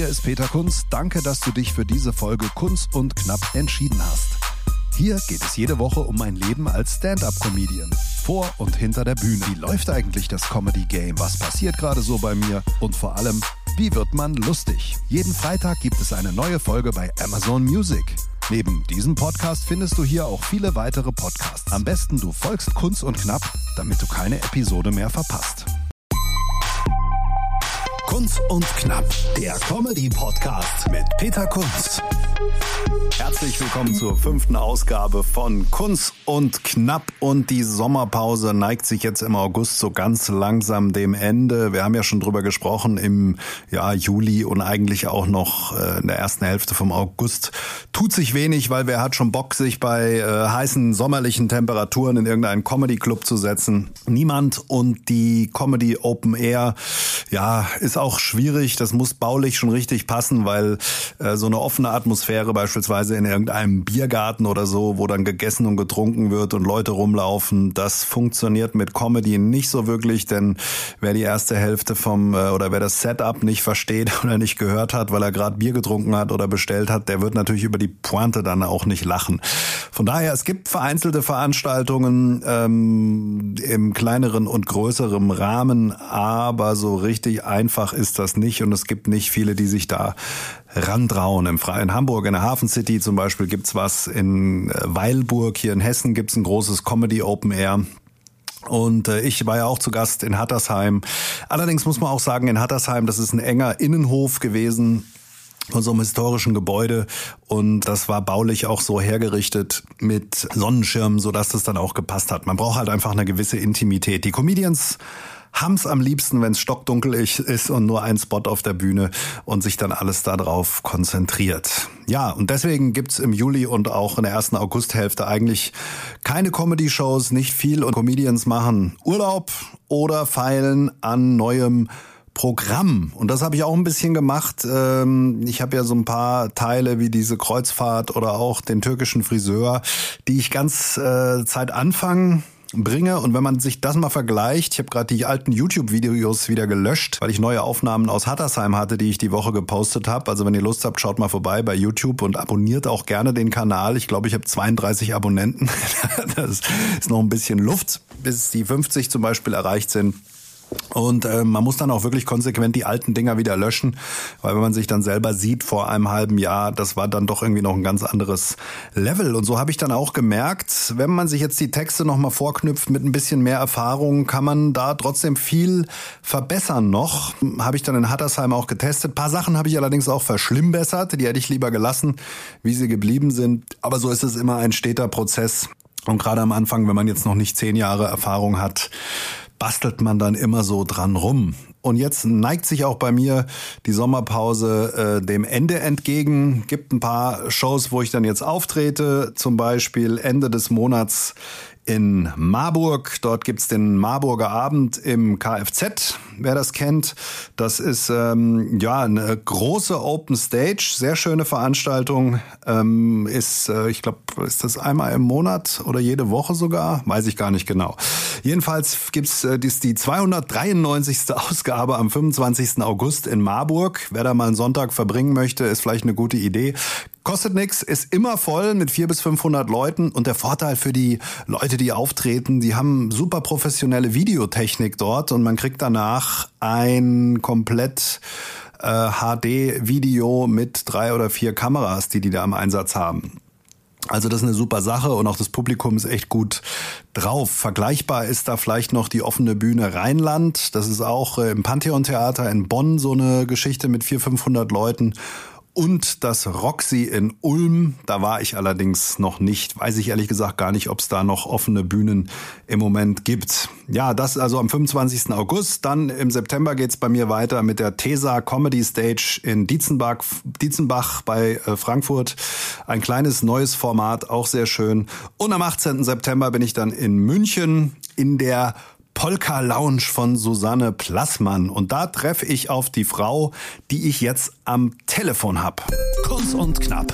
Hier ist Peter Kunz. Danke, dass du dich für diese Folge Kunz und Knapp entschieden hast. Hier geht es jede Woche um mein Leben als Stand-up-Comedian. Vor und hinter der Bühne. Wie läuft eigentlich das Comedy-Game? Was passiert gerade so bei mir? Und vor allem, wie wird man lustig? Jeden Freitag gibt es eine neue Folge bei Amazon Music. Neben diesem Podcast findest du hier auch viele weitere Podcasts. Am besten du folgst Kunz und Knapp, damit du keine Episode mehr verpasst. Kunz und Knapp, der Comedy-Podcast mit Peter Kunz. Herzlich willkommen zur fünften Ausgabe von Kunz und Knapp und die Sommerpause neigt sich jetzt im August so ganz langsam dem Ende. Wir haben ja schon drüber gesprochen im ja, Juli und eigentlich auch noch äh, in der ersten Hälfte vom August tut sich wenig, weil wer hat schon Bock, sich bei äh, heißen sommerlichen Temperaturen in irgendeinen Comedy-Club zu setzen? Niemand und die Comedy Open Air, ja, ist auch schwierig. Das muss baulich schon richtig passen, weil äh, so eine offene Atmosphäre beispielsweise in irgendeinem Biergarten oder so, wo dann gegessen und getrunken wird und Leute rumlaufen, das funktioniert mit Comedy nicht so wirklich, denn wer die erste Hälfte vom äh, oder wer das Setup nicht versteht oder nicht gehört hat, weil er gerade Bier getrunken hat oder bestellt hat, der wird natürlich über die Pointe dann auch nicht lachen. Von daher, es gibt vereinzelte Veranstaltungen ähm, im kleineren und größeren Rahmen, aber so richtig einfach ist das nicht und es gibt nicht viele, die sich da rantrauen. Im Freien Hamburg, in der Hafen City zum Beispiel gibt's was. In äh, Weilburg hier in Hessen gibt's ein großes Comedy Open Air. Und äh, ich war ja auch zu Gast in Hattersheim. Allerdings muss man auch sagen, in Hattersheim, das ist ein enger Innenhof gewesen von so einem historischen Gebäude und das war baulich auch so hergerichtet mit Sonnenschirmen, so dass das dann auch gepasst hat. Man braucht halt einfach eine gewisse Intimität. Die Comedians haben's am liebsten, wenn es stockdunkel ist und nur ein Spot auf der Bühne und sich dann alles darauf konzentriert. Ja, und deswegen gibt's im Juli und auch in der ersten Augusthälfte eigentlich keine Comedy-Shows, nicht viel und Comedians machen Urlaub oder feilen an neuem Programm. Und das habe ich auch ein bisschen gemacht. Ähm, ich habe ja so ein paar Teile wie diese Kreuzfahrt oder auch den türkischen Friseur, die ich ganz äh, Zeit Anfang bringe. Und wenn man sich das mal vergleicht, ich habe gerade die alten YouTube-Videos wieder gelöscht, weil ich neue Aufnahmen aus Hattersheim hatte, die ich die Woche gepostet habe. Also wenn ihr Lust habt, schaut mal vorbei bei YouTube und abonniert auch gerne den Kanal. Ich glaube, ich habe 32 Abonnenten. das ist noch ein bisschen Luft, bis die 50 zum Beispiel erreicht sind. Und äh, man muss dann auch wirklich konsequent die alten Dinger wieder löschen, weil wenn man sich dann selber sieht vor einem halben Jahr, das war dann doch irgendwie noch ein ganz anderes Level. Und so habe ich dann auch gemerkt, wenn man sich jetzt die Texte nochmal vorknüpft mit ein bisschen mehr Erfahrung, kann man da trotzdem viel verbessern noch. Habe ich dann in Hattersheim auch getestet. Ein paar Sachen habe ich allerdings auch verschlimmbessert, die hätte ich lieber gelassen, wie sie geblieben sind. Aber so ist es immer ein steter Prozess. Und gerade am Anfang, wenn man jetzt noch nicht zehn Jahre Erfahrung hat, bastelt man dann immer so dran rum. Und jetzt neigt sich auch bei mir die Sommerpause äh, dem Ende entgegen. Gibt ein paar Shows, wo ich dann jetzt auftrete. Zum Beispiel Ende des Monats in Marburg. Dort gibt's den Marburger Abend im Kfz, wer das kennt. Das ist ähm, ja eine große Open Stage, sehr schöne Veranstaltung. Ähm, ist, äh, ich glaube, ist das einmal im Monat oder jede Woche sogar? Weiß ich gar nicht genau. Jedenfalls gibt's äh, die, die 293. Ausgabe am 25. August in Marburg. Wer da mal einen Sonntag verbringen möchte, ist vielleicht eine gute Idee. Kostet nix, ist immer voll mit 400 bis 500 Leuten und der Vorteil für die Leute, die auftreten, die haben super professionelle Videotechnik dort und man kriegt danach ein komplett äh, HD-Video mit drei oder vier Kameras, die die da im Einsatz haben. Also das ist eine super Sache und auch das Publikum ist echt gut drauf. Vergleichbar ist da vielleicht noch die offene Bühne Rheinland. Das ist auch äh, im Pantheon Theater in Bonn so eine Geschichte mit 400, 500 Leuten und das Roxy in Ulm. Da war ich allerdings noch nicht. Weiß ich ehrlich gesagt gar nicht, ob es da noch offene Bühnen im Moment gibt. Ja, das also am 25. August. Dann im September geht's bei mir weiter mit der TESA Comedy Stage in Dietzenbach, Dietzenbach bei äh, Frankfurt. Ein kleines neues Format, auch sehr schön. Und am 18. September bin ich dann in München in der Polka Lounge von Susanne Plassmann. Und da treffe ich auf die Frau, die ich jetzt am Telefon habe. Kurz und knapp.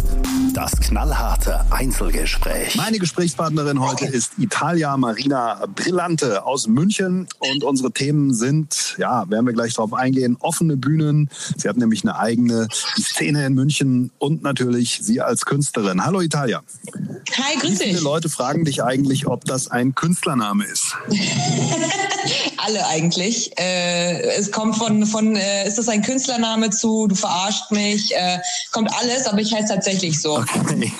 Das knallharte Einzelgespräch. Meine Gesprächspartnerin heute ist Italia Marina Brillante aus München. Und unsere Themen sind, ja, werden wir gleich drauf eingehen, offene Bühnen. Sie hat nämlich eine eigene Szene in München und natürlich sie als Künstlerin. Hallo Italia. Hi, grüß dich. Wie viele Leute fragen dich eigentlich, ob das ein Künstlername ist? Alle eigentlich. Äh, es kommt von, von äh, ist das ein Künstlername zu, du verarscht mich, äh, kommt alles, aber ich heiße tatsächlich so. Okay.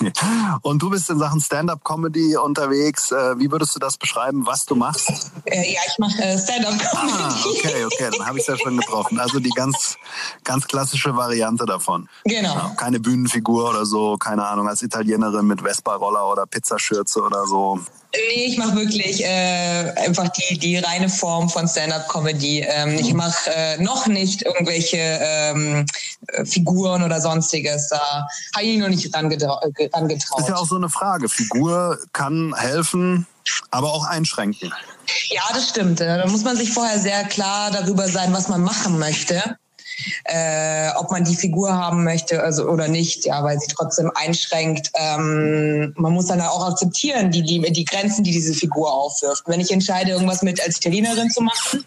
Und du bist in Sachen Stand-up-Comedy unterwegs. Äh, wie würdest du das beschreiben, was du machst? Äh, ja, ich mache äh, Stand-up-Comedy. Ah, okay, okay, dann habe ich es ja schon getroffen. Also die ganz, ganz klassische Variante davon. Genau. Ja, keine Bühnenfigur oder so, keine Ahnung, als Italienerin mit Vespa-Roller oder Pizzaschürze oder so. Nee, ich mache wirklich äh, einfach die, die reine Form von Stand-up-Comedy. Ähm, ich mache äh, noch nicht irgendwelche ähm, Figuren oder sonstiges. Da habe ich noch nicht rangetraut. Das ist ja auch so eine Frage. Figur kann helfen, aber auch einschränken. Ja, das stimmt. Da muss man sich vorher sehr klar darüber sein, was man machen möchte äh, ob man die Figur haben möchte also, oder nicht, ja, weil sie trotzdem einschränkt. Ähm, man muss dann auch akzeptieren, die, die, die Grenzen, die diese Figur aufwirft. Wenn ich entscheide, irgendwas mit als Italienerin zu machen,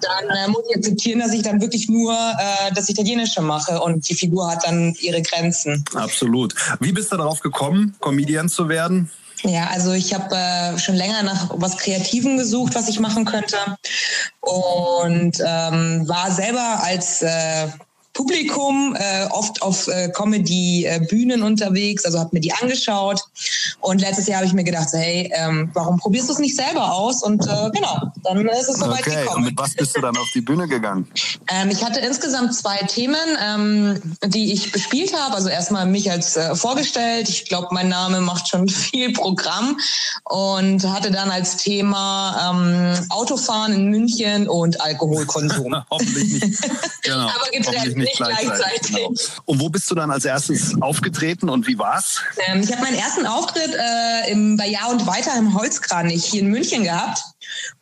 dann äh, muss ich akzeptieren, dass ich dann wirklich nur äh, das Italienische mache und die Figur hat dann ihre Grenzen. Absolut. Wie bist du darauf gekommen, Comedian zu werden? Ja, also ich habe äh, schon länger nach was Kreativen gesucht, was ich machen könnte und ähm, war selber als äh, Publikum, äh, oft auf äh, Comedy-Bühnen unterwegs, also habe mir die angeschaut. Und letztes Jahr habe ich mir gedacht, so, hey, ähm, warum probierst du es nicht selber aus? Und äh, genau, dann ist es soweit okay. gekommen. Und mit was bist du dann auf die Bühne gegangen? Ähm, ich hatte insgesamt zwei Themen, ähm, die ich bespielt habe. Also erstmal mich als äh, vorgestellt. Ich glaube, mein Name macht schon viel Programm. Und hatte dann als Thema ähm, Autofahren in München und Alkoholkonsum. Hoffentlich nicht. Genau. Aber getrennt nicht gleichzeitig. gleichzeitig. Genau. Und wo bist du dann als erstes aufgetreten und wie war's? Ähm, ich habe meinen ersten Auftritt äh, im, bei Jahr und Weiter im Holzkranich hier in München gehabt.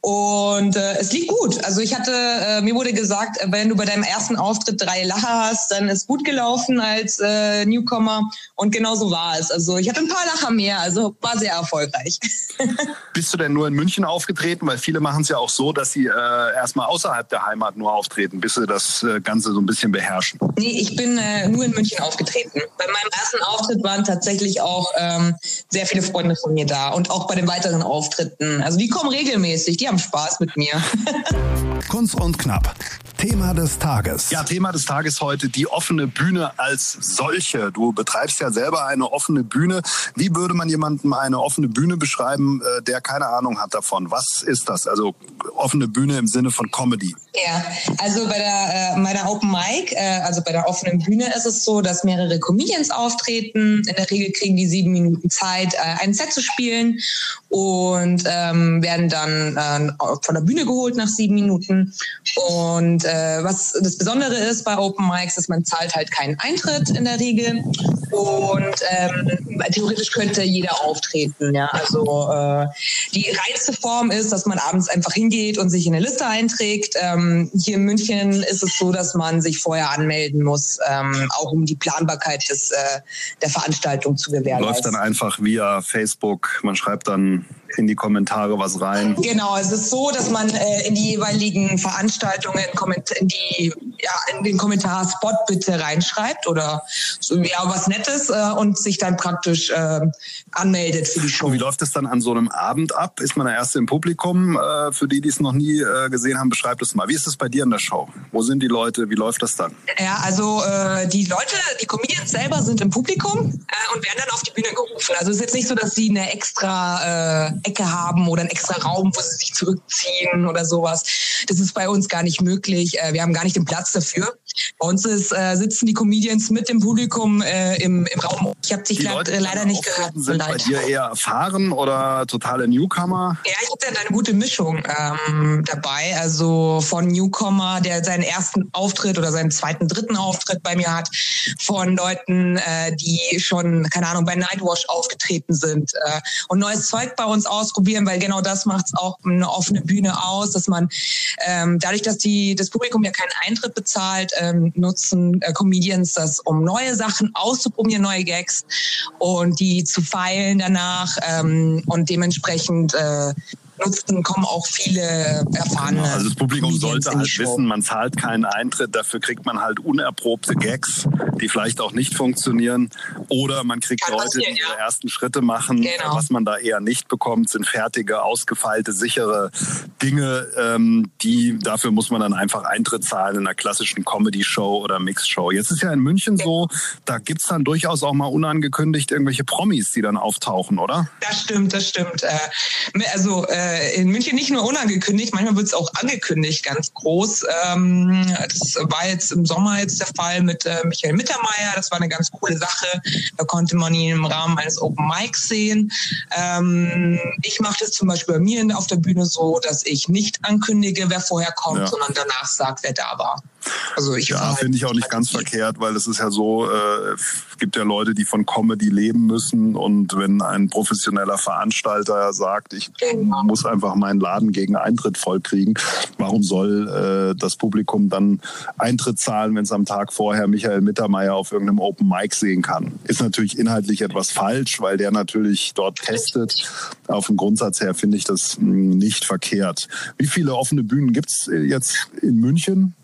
Und äh, es lief gut. Also ich hatte, äh, mir wurde gesagt, wenn du bei deinem ersten Auftritt drei Lacher hast, dann ist gut gelaufen als äh, Newcomer. Und genau so war es. Also ich hatte ein paar Lacher mehr, also war sehr erfolgreich. Bist du denn nur in München aufgetreten? Weil viele machen es ja auch so, dass sie äh, erstmal außerhalb der Heimat nur auftreten, bis sie das äh, Ganze so ein bisschen beherrschen. Nee, ich bin äh, nur in München aufgetreten. Bei meinem ersten Auftritt waren tatsächlich auch ähm, sehr viele Freunde von mir da und auch bei den weiteren Auftritten. Also die kommen regelmäßig, die haben Spaß mit mir. Kunst und Knapp. Thema des Tages. Ja, Thema des Tages heute die offene Bühne als solche. Du betreibst ja selber eine offene Bühne. Wie würde man jemandem eine offene Bühne beschreiben, äh, der keine Ahnung hat davon? Was ist das? Also offene Bühne im Sinne von Comedy. Ja, also bei der äh, meiner Open Mic, äh, also bei der offenen Bühne ist es so, dass mehrere Comedians auftreten. In der Regel kriegen die sieben Minuten Zeit, äh, ein Set zu spielen und ähm, werden dann äh, von der Bühne geholt nach sieben Minuten. Und äh, was das Besondere ist bei Open Mics, ist, man zahlt halt keinen Eintritt in der Regel. Und ähm, theoretisch könnte jeder auftreten. Ja, also äh, die reinste Form ist, dass man abends einfach hingeht und sich in eine Liste einträgt. Ähm, hier in München ist es so, dass man sich vorher anmelden muss, ähm, auch um die Planbarkeit des, äh, der Veranstaltung zu gewährleisten. Läuft dann einfach via Facebook. Man schreibt dann in die Kommentare was rein. Genau, es ist so, dass man äh, in die jeweiligen Veranstaltungen in die ja in den Kommentarspot bitte reinschreibt oder so, ja was Nettes äh, und sich dann praktisch äh, anmeldet für die Show. Und wie läuft es dann an so einem Abend ab? Ist man der erste im Publikum? Äh, für die, die es noch nie äh, gesehen haben, beschreibt es mal. Wie ist es bei dir in der Show? Wo sind die Leute? Wie läuft das dann? Ja, also äh, die Leute, die Comedians selber sind im Publikum äh, und werden dann auf die Bühne gerufen. Also es ist jetzt nicht so, dass sie eine extra Ecke haben oder einen extra Raum, wo sie sich zurückziehen oder sowas. Das ist bei uns gar nicht möglich. Äh, wir haben gar nicht den Platz dafür. Bei uns ist, äh, sitzen die Comedians mit dem Publikum äh, im, im Raum. Ich habe dich Leute, leider nicht gehört. Sind bei dir eher erfahren oder totale Newcomer? Ja, ich habe eine gute Mischung ähm, dabei. Also von Newcomer, der seinen ersten Auftritt oder seinen zweiten, dritten Auftritt bei mir hat, von Leuten, äh, die schon, keine Ahnung, bei Nightwash aufgetreten sind äh, und neues Zeug bei uns ausprobieren, weil genau das macht es auch eine offene Bühne aus, dass man ähm, dadurch, dass die das Publikum ja keinen Eintritt bezahlt, ähm, nutzen äh, Comedians das, um neue Sachen auszuprobieren, neue Gags und die zu feilen danach ähm, und dementsprechend äh, nutzen, kommen auch viele erfahrene. Genau, also das Publikum sollte halt wissen, man zahlt keinen Eintritt, dafür kriegt man halt unerprobte Gags, die vielleicht auch nicht funktionieren. Oder man kriegt Kann Leute, die ihre ja. ersten Schritte machen. Genau. Was man da eher nicht bekommt, sind fertige, ausgefeilte, sichere Dinge, ähm, die dafür muss man dann einfach Eintritt zahlen in einer klassischen Comedy-Show oder Mix-Show. Jetzt ist ja in München so, da gibt es dann durchaus auch mal unangekündigt irgendwelche Promis, die dann auftauchen, oder? Das stimmt, das stimmt. Äh, also äh, äh, in München nicht nur unangekündigt, manchmal wird es auch angekündigt, ganz groß. Ähm, das war jetzt im Sommer jetzt der Fall mit äh, Michael Mittermeier. Das war eine ganz coole Sache. Da konnte man ihn im Rahmen eines Open Mics sehen. Ähm, ich mache das zum Beispiel bei mir auf der Bühne so, dass ich nicht ankündige, wer vorher kommt, ja. sondern danach sagt, wer da war. Also ich ja, finde ich auch nicht ganz verkehrt, weil es ist ja so, äh, es gibt ja Leute, die von Comedy leben müssen und wenn ein professioneller Veranstalter sagt, ich genau. muss einfach meinen Laden gegen Eintritt vollkriegen, warum soll äh, das Publikum dann Eintritt zahlen, wenn es am Tag vorher Michael Mittermeier auf irgendeinem Open Mic sehen kann? Ist natürlich inhaltlich etwas falsch, weil der natürlich dort testet. Auf dem Grundsatz her finde ich das hm, nicht verkehrt. Wie viele offene Bühnen gibt es jetzt in München?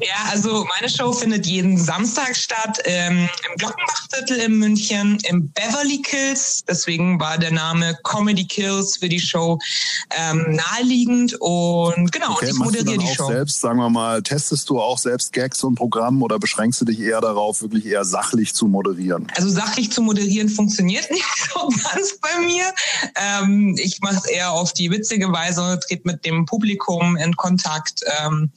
Ja, also meine Show findet jeden Samstag statt ähm, im Glockenbachviertel in München, im Beverly Kills. Deswegen war der Name Comedy Kills für die Show ähm, naheliegend. Und genau, okay, und ich moderiere die Show. Selbst, sagen wir mal, testest du auch selbst Gags und Programm oder beschränkst du dich eher darauf, wirklich eher sachlich zu moderieren? Also sachlich zu moderieren funktioniert nicht so ganz bei mir. Ähm, ich mache es eher auf die witzige Weise, trete mit dem Publikum in Kontakt. Ähm,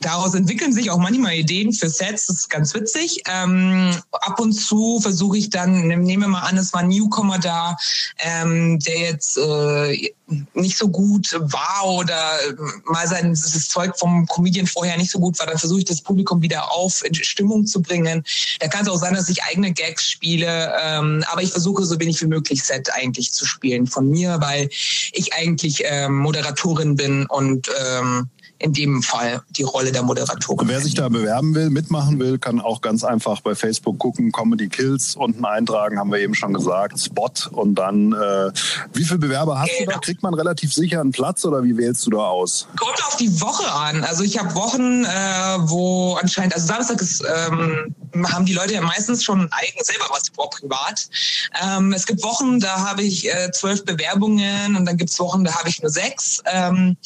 Daraus entwickeln sich auch manchmal Ideen für Sets, das ist ganz witzig. Ähm, ab und zu versuche ich dann, nehmen wir mal an, es war ein Newcomer da, ähm, der jetzt äh, nicht so gut war oder mal sein das Zeug vom Comedian vorher nicht so gut war, dann versuche ich das Publikum wieder auf in Stimmung zu bringen. Da kann es auch sein, dass ich eigene Gags spiele, ähm, aber ich versuche so wenig wie möglich Set eigentlich zu spielen von mir, weil ich eigentlich ähm, Moderatorin bin und ähm, in dem Fall die Rolle der Moderatorin. Wer sich da bewerben will, mitmachen will, kann auch ganz einfach bei Facebook gucken, Comedy Kills unten eintragen, haben wir eben schon gesagt, Spot und dann, äh, wie viele Bewerber hast genau. du da? Kriegt man relativ sicher einen Platz oder wie wählst du da aus? Kommt auf die Woche an. Also ich habe Wochen, äh, wo anscheinend, also Samstag ist, ähm, haben die Leute ja meistens schon eigen selber was vor privat. Ähm, es gibt Wochen, da habe ich äh, zwölf Bewerbungen und dann gibt es Wochen, da habe ich nur sechs. Ähm,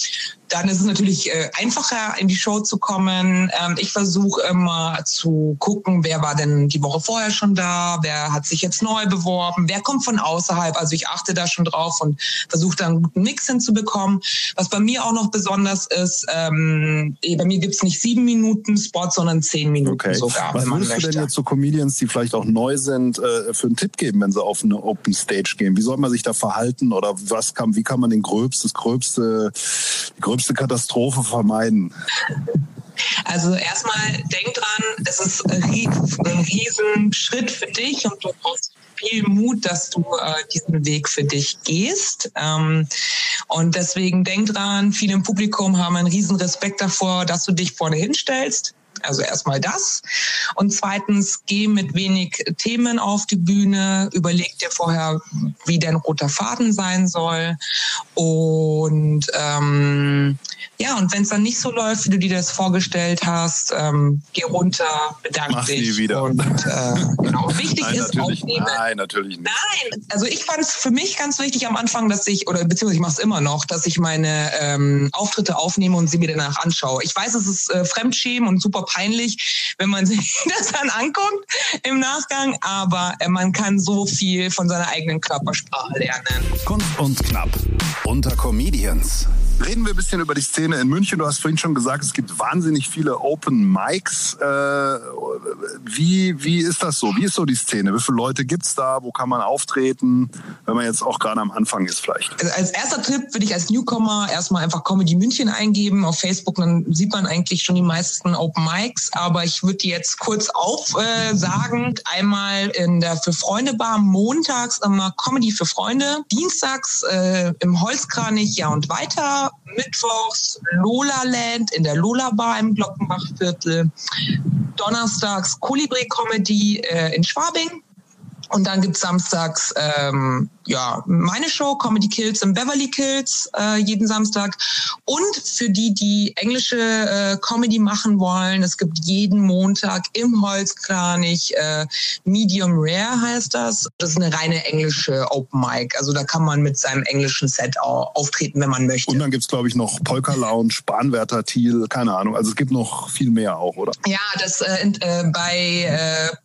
dann ist es natürlich äh, einfacher, in die Show zu kommen. Ähm, ich versuche immer zu gucken, wer war denn die Woche vorher schon da, wer hat sich jetzt neu beworben, wer kommt von außerhalb. Also ich achte da schon drauf und versuche da einen guten Mix hinzubekommen. Was bei mir auch noch besonders ist, ähm, eh, bei mir gibt's nicht sieben Minuten Spot, sondern zehn Minuten okay. sogar. Was würdest du denn jetzt so Comedians, die vielleicht auch neu sind, äh, für einen Tipp geben, wenn sie auf eine Open Stage gehen? Wie soll man sich da verhalten oder was kann, wie kann man den gröbste, das gröbste, die gröbste größte Katastrophe vermeiden? Also erstmal denk dran, es ist ein riesen Schritt für dich und du brauchst viel Mut, dass du äh, diesen Weg für dich gehst. Ähm, und deswegen denk dran, viele im Publikum haben einen riesen Respekt davor, dass du dich vorne hinstellst. Also erstmal das. Und zweitens, geh mit wenig Themen auf die Bühne, überleg dir vorher, wie dein roter Faden sein soll. Und ähm, ja, und wenn es dann nicht so läuft, wie du dir das vorgestellt hast, ähm, geh runter, bedank Mach dich. Nie wieder. Und äh, genau, wichtig nein, ist aufnehmen. Nein, natürlich nicht. Nein, also ich fand es für mich ganz wichtig am Anfang, dass ich, oder beziehungsweise ich mache es immer noch, dass ich meine ähm, Auftritte aufnehme und sie mir danach anschaue. Ich weiß, es ist äh, Fremdschämen und super peinlich, wenn man sich das dann anguckt im Nachgang, aber äh, man kann so viel von seiner eigenen Körpersprache lernen. Kunst und knapp unter Comedians. Reden wir ein bisschen über die Szene in München. Du hast vorhin schon gesagt, es gibt wahnsinnig viele Open Mics. Äh, wie, wie ist das so? Wie ist so die Szene? Wie viele Leute gibt es da? Wo kann man auftreten? Wenn man jetzt auch gerade am Anfang ist vielleicht. Also als erster Tipp würde ich als Newcomer erstmal einfach Comedy München eingeben auf Facebook. Dann sieht man eigentlich schon die meisten Open Mics. Aber ich würde jetzt kurz aufsagen. Äh, Einmal in der Für Freunde Bar montags immer Comedy für Freunde. Dienstags äh, im Holzkranich Ja und Weiter. Mittwochs Lola Land in der Lola Bar im Glockenbachviertel. Donnerstags Kolibri Comedy äh, in Schwabing. Und dann gibt's samstags ähm, ja meine Show Comedy Kills im Beverly Kills äh, jeden Samstag. Und für die, die englische äh, Comedy machen wollen, es gibt jeden Montag im Holzkranich äh, Medium Rare heißt das. Das ist eine reine englische Open Mic. Also da kann man mit seinem englischen Set auch auftreten, wenn man möchte. Und dann gibt's glaube ich noch Polka Lounge, Bahnwärter Thiel, keine Ahnung. Also es gibt noch viel mehr auch, oder? Ja, das äh, äh, bei äh,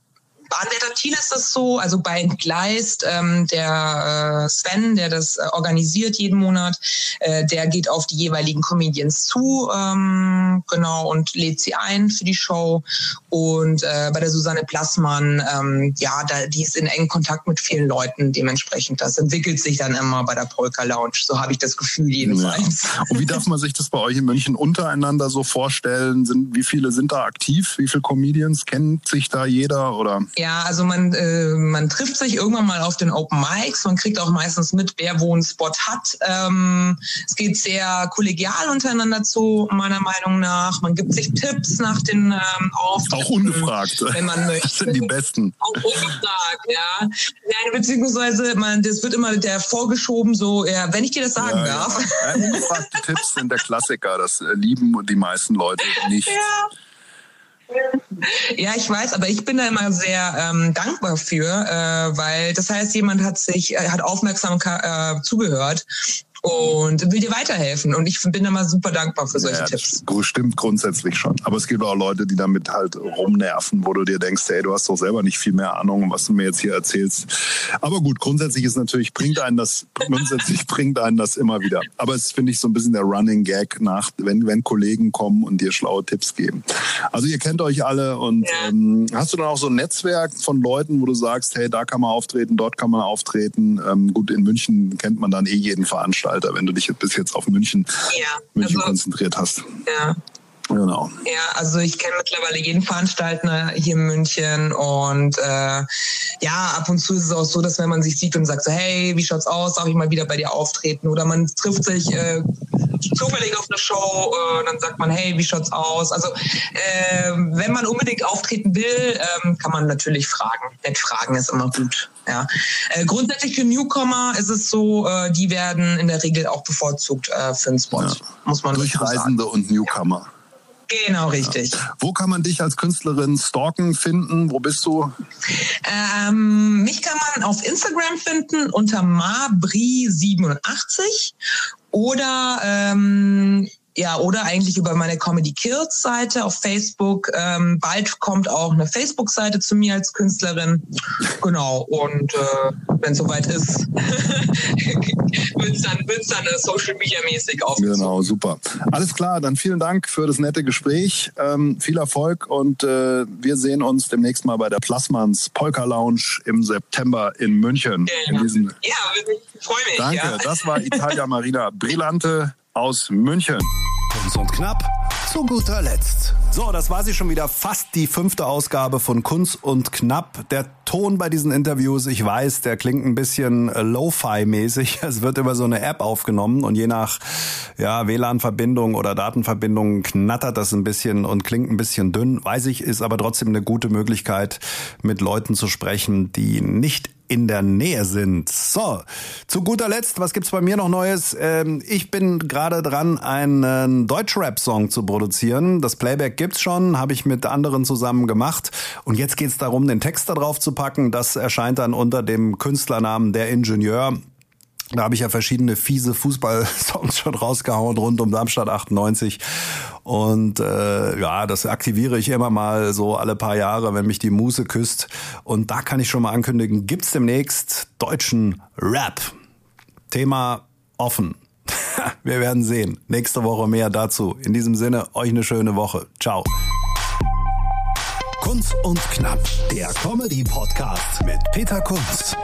Bahnwärter Thiel ist das so, also bei Entgleist, ähm, der äh, Sven, der das äh, organisiert jeden Monat, äh, der geht auf die jeweiligen Comedians zu, ähm, genau, und lädt sie ein für die Show. Und äh, bei der Susanne Plassmann, ähm, ja, da, die ist in engen Kontakt mit vielen Leuten, dementsprechend. Das entwickelt sich dann immer bei der Polka Lounge, so habe ich das Gefühl jedenfalls. Ja. Und wie darf man sich das bei euch in München untereinander so vorstellen? Sind, wie viele sind da aktiv? Wie viele Comedians? Kennt sich da jeder oder? Ja, also man, äh, man trifft sich irgendwann mal auf den Open Mics. Man kriegt auch meistens mit, wer wo einen Spot hat. Ähm, es geht sehr kollegial untereinander zu, meiner Meinung nach. Man gibt sich Tipps nach den ähm, Auftritten. Auch ungefragt. Wenn man möchte. Das sind die Besten. Auch ungefragt, ja. Nein, beziehungsweise man, das wird immer der vorgeschoben, so, ja, wenn ich dir das sagen ja, darf. Ja. Ungefragte Tipps sind der Klassiker. Das äh, lieben die meisten Leute nicht. Ja. Ja, ich weiß, aber ich bin da immer sehr ähm, dankbar für, äh, weil das heißt, jemand hat sich, äh, hat aufmerksam äh, zugehört und will dir weiterhelfen. Und ich bin da mal super dankbar für solche ja, Tipps. Stimmt grundsätzlich schon. Aber es gibt auch Leute, die damit halt rumnerven, wo du dir denkst, hey, du hast doch selber nicht viel mehr Ahnung, was du mir jetzt hier erzählst. Aber gut, grundsätzlich ist natürlich, bringt einen das, grundsätzlich bringt einen das immer wieder. Aber es finde ich so ein bisschen der Running Gag nach, wenn, wenn Kollegen kommen und dir schlaue Tipps geben. Also ihr kennt euch alle und ja. ähm, hast du dann auch so ein Netzwerk von Leuten, wo du sagst, hey, da kann man auftreten, dort kann man auftreten. Ähm, gut, in München kennt man dann eh jeden Veranstalter. Alter, wenn du dich bis jetzt auf München, ja, München also, konzentriert hast. Ja. Genau. Ja, also ich kenne mittlerweile jeden Veranstalter hier in München und äh, ja, ab und zu ist es auch so, dass wenn man sich sieht und sagt so, hey, wie schaut's aus, darf ich mal wieder bei dir auftreten? Oder man trifft sich äh, zufällig auf eine Show, äh, dann sagt man, hey, wie schaut's aus? Also äh, wenn man unbedingt auftreten will, äh, kann man natürlich fragen. Nett fragen ist immer gut. Ja. Äh, grundsätzlich für Newcomer ist es so, äh, die werden in der Regel auch bevorzugt äh, für einen Spot. Ja. Muss man Durchreisende und Newcomer. Ja. Genau, richtig. Ja. Wo kann man dich als Künstlerin stalken, finden? Wo bist du? Ähm, mich kann man auf Instagram finden unter mabri87 oder ähm, ja, oder eigentlich über meine Comedy Kills Seite auf Facebook. Ähm, bald kommt auch eine Facebook-Seite zu mir als Künstlerin. Genau. Und äh, wenn es soweit ist, wird es dann, wird's dann äh, Social Media mäßig auf. Genau, super. Alles klar, dann vielen Dank für das nette Gespräch. Ähm, viel Erfolg und äh, wir sehen uns demnächst mal bei der Plasmans Polka Lounge im September in München. Genau. In ja, ich freue mich. Danke, ja. das war Italia Marina Brillante aus München. Kunz und Knapp zu guter Letzt. So, das war sie schon wieder fast die fünfte Ausgabe von Kunz und Knapp. Der Ton bei diesen Interviews, ich weiß, der klingt ein bisschen Lo-Fi-mäßig. Es wird über so eine App aufgenommen und je nach ja, WLAN-Verbindung oder Datenverbindung knattert das ein bisschen und klingt ein bisschen dünn. Weiß ich, ist aber trotzdem eine gute Möglichkeit, mit Leuten zu sprechen, die nicht in der Nähe sind. So, zu guter Letzt, was gibt's bei mir noch Neues? Ähm, ich bin gerade dran, einen Deutschrap-Song zu produzieren. Das Playback gibt's schon, habe ich mit anderen zusammen gemacht. Und jetzt geht's darum, den Text da drauf zu packen. Das erscheint dann unter dem Künstlernamen Der Ingenieur. Da habe ich ja verschiedene fiese Fußballsongs schon rausgehauen rund um Darmstadt 98. Und äh, ja, das aktiviere ich immer mal so alle paar Jahre, wenn mich die Muse küsst. Und da kann ich schon mal ankündigen, gibt's demnächst deutschen Rap. Thema offen. Wir werden sehen. Nächste Woche mehr dazu. In diesem Sinne, euch eine schöne Woche. Ciao. Kunz und Knapp, der Comedy-Podcast mit Peter Kunz.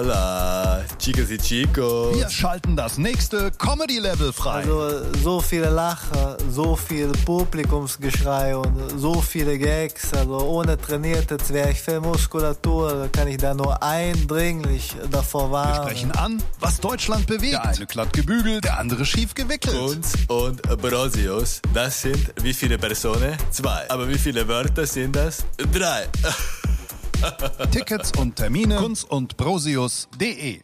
Hola, chicas y chicos. Wir schalten das nächste Comedy-Level frei. Also so viele Lacher, so viel Publikumsgeschrei und so viele Gags. Also ohne trainierte Zwerchfellmuskulatur da kann ich da nur eindringlich davor Wir warnen. sprechen an, was Deutschland bewegt. Der eine glatt gebügelt, der andere schief gewickelt. Kunz und Brosius, das sind wie viele Personen? Zwei. Aber wie viele Wörter sind das? Drei. Tickets und Termine kunz und brosius.de